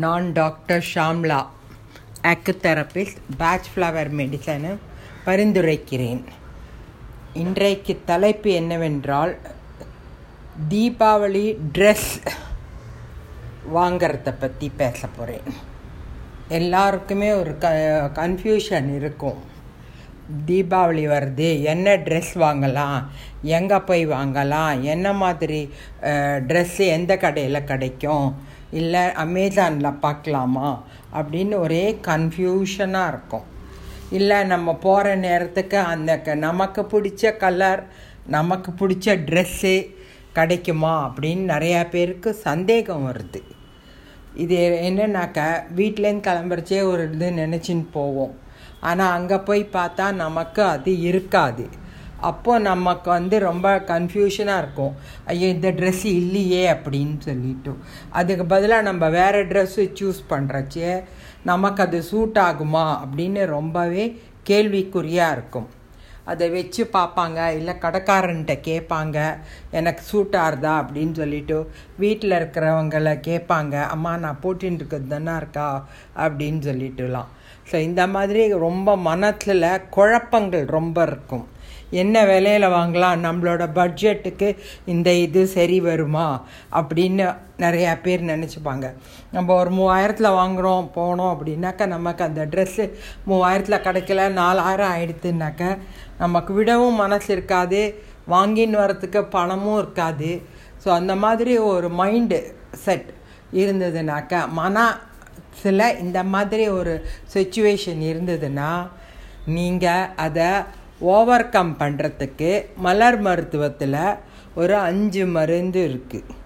நான் doctor Shamla. ஆக்குதெரபிஸ்ட் Bach flower மெடிசனை பரிந்துரைக்கிறேன். இன்றைக்கு தலைப்பு என்னவென்றால் தீபாவளி ட்ரெஸ் வாங்கிறத பற்றி பேச போகிறேன் எல்லாருக்குமே ஒரு க கன்ஃபியூஷன் இருக்கும். தீபாவளி வருது என்ன ட்ரெஸ் வாங்கலாம் எங்கே போய் வாங்கலாம் என்ன மாதிரி ட்ரெஸ்ஸு எந்த கடையில் கிடைக்கும் இல்லை அமேசானில் பார்க்கலாமா அப்படின்னு ஒரே கன்ஃபியூஷனாக இருக்கும். இல்லை நம்ம போகிற நேரத்துக்கு அந்த க நமக்கு பிடிச்ச கலர் நமக்கு பிடிச்ச ட்ரெஸ்ஸு கிடைக்குமா? அப்படின்னு நிறையா பேருக்கு சந்தேகம் வருது. இது என்னன்னாக்கா வீட்டிலேருந்து கிளம்புறச்சே ஒரு இது நினச்சின்னு போவோம். ஆனால் அங்கே போய் பார்த்தா நமக்கு அது இருக்காது. அப்போது நமக்கு வந்து ரொம்ப கன்ஃபியூஷனாக இருக்கும். ஐயோ இந்த ட்ரெஸ்ஸு இல்லையே அப்படின்னு சொல்லிட்டு. அதுக்கு பதிலாக நம்ம வேறு ட்ரெஸ்ஸு சூஸ் பண்ணுறச்சே நமக்கு அது சூட் ஆகுமா அப்படின்னு ரொம்பவே கேள்விக்குறியாக இருக்கும். அதை வச்சு பார்ப்பாங்க இல்லை கடைக்காரன்ட்ட கேட்பாங்க எனக்கு சூட் ஆறுதா? அப்படின்னு சொல்லிட்டு வீட்டில் இருக்கிறவங்கள கேட்பாங்க அம்மா நான் போட்டின்னு இருக்கிறது தானே இருக்கா? அப்படின்னு சொல்லிட்டுலாம். ஸோ இந்த மாதிரி ரொம்ப மனத்தில் குழப்பங்கள் ரொம்ப இருக்கும். என்ன விலையில் வாங்கலாம்? நம்மளோட பட்ஜெட்டுக்கு இந்த இது சரி வருமா? அப்படின்னு நிறையா பேர் நினச்சிப்பாங்க. நம்ம ஒரு மூவாயிரத்தில் வாங்குகிறோம் போனோம் அப்படின்னாக்கா நமக்கு அந்த ட்ரெஸ்ஸு மூவாயிரத்தில் கிடைக்கல நாலாயிரம் ஆயிடுத்துனாக்க நமக்கு விடவும் மனசு இருக்காது வாங்கின்னு வரத்துக்கு பணமும் இருக்காது. ஸோ அந்த மாதிரி ஒரு மைண்டு செட் இருந்ததுனாக்கா மன சில இந்த மாதிரி ஒரு சுச்சுவேஷன் இருந்ததுன்னா நீங்கள் அதை ஓவர் கம் பண்ணுறதுக்கு மலர் மருத்துவத்தில் ஒரு அஞ்சு மருந்து இருக்குது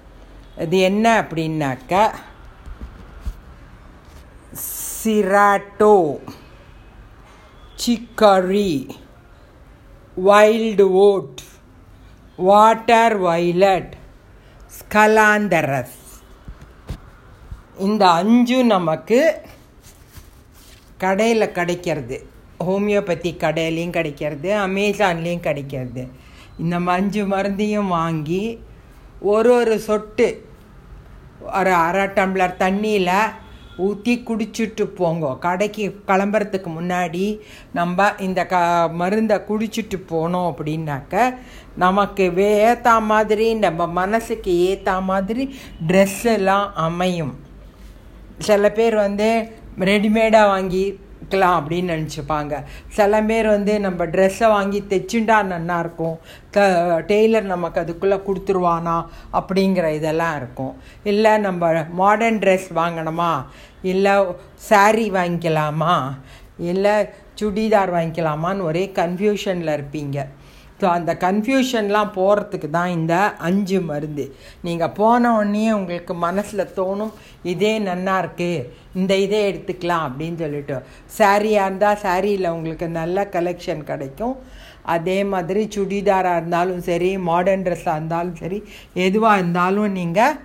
அது என்ன அப்படின்னாக்கா cerato chicory wild oat water violet scleranthus இந்த அஞ்சும் நமக்கு கடையில் கிடைக்கிறது. ஹோமியோபதி கடையிலையும் கிடைக்கிறது அமேசான்லேயும் கிடைக்கிறது. இந்த அஞ்சு மருந்தையும் வாங்கி ஒரு ஒரு சொட்டு ஒரு அரை டம்ளர் தண்ணியில் ஊற்றி குடிச்சிட்டு போங்க. கடைக்கு கிளம்புறதுக்கு முன்னாடி நம்ம இந்த க மருந்தை குடிச்சிட்டு போனோம் அப்படின்னாக்க நமக்கு ஏற்ற மாதிரி நம்ம மனசுக்கு ஏற்ற மாதிரி ட்ரெஸ்ஸெல்லாம் அமையும். சில பேர் வந்து ரெடிமேடாக வாங்கிக்கலாம் அப்படின்னு நினச்சிப்பாங்க. சில பேர் வந்து நம்ம ட்ரெஸ்ஸை வாங்கி தைச்சுண்டா நல்லாயிருக்கும் த டெய்லர் நமக்கு அதுக்குள்ளே கொடுத்துருவானா அப்படிங்கிற இதெல்லாம் இருக்கும். இல்லை நம்ம மாடர்ன் ட்ரெஸ் வாங்கணுமா? இல்லை சாரீ வாங்கிக்கலாமா? இல்லை சுடிதார் வாங்கிக்கலாமான்னு ஒரே கன்ஃபியூஷனில் இருப்பீங்க. ஸோ அந்த கன்ஃபியூஷன்லாம் போகிறதுக்கு தான் இந்த அஞ்சு மருந்து. நீங்கள் போன உடனே உங்களுக்கு மனசில் தோணும் இதே நன்னா இருக்குது இந்த இதே எடுத்துக்கலாம் அப்படின்னு சொல்லிட்டு. சாரியாக இருந்தால் சாரியில் உங்களுக்கு நல்ல கலெக்ஷன் கிடைக்கும். அதே மாதிரி சுடிதாராக இருந்தாலும் சரி மாடர்ன் ட்ரெஸ்ஸாக இருந்தாலும் சரி எதுவாக இருந்தாலும் நீங்கள்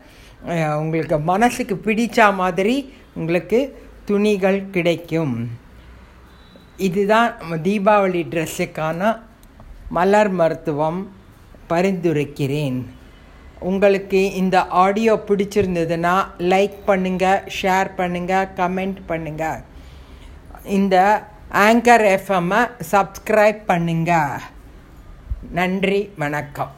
உங்களுக்கு மனசுக்கு பிடித்த மாதிரி உங்களுக்கு துணிகள் கிடைக்கும். இதுதான் தீபாவளி ட்ரெஸ்ஸுக்கான மலர் மருத்துவம் பரிந்துரைக்கிறேன். உங்களுக்கு இந்த ஆடியோ பிடிச்சிருந்ததுன்னா லைக் பண்ணுங்கள் ஷேர் பண்ணுங்கள் கமெண்ட் பண்ணுங்கள் இந்த ஆங்கர் எஃப்எம்மை சப்ஸ்கிரைப் பண்ணுங்கள் நன்றி வணக்கம்.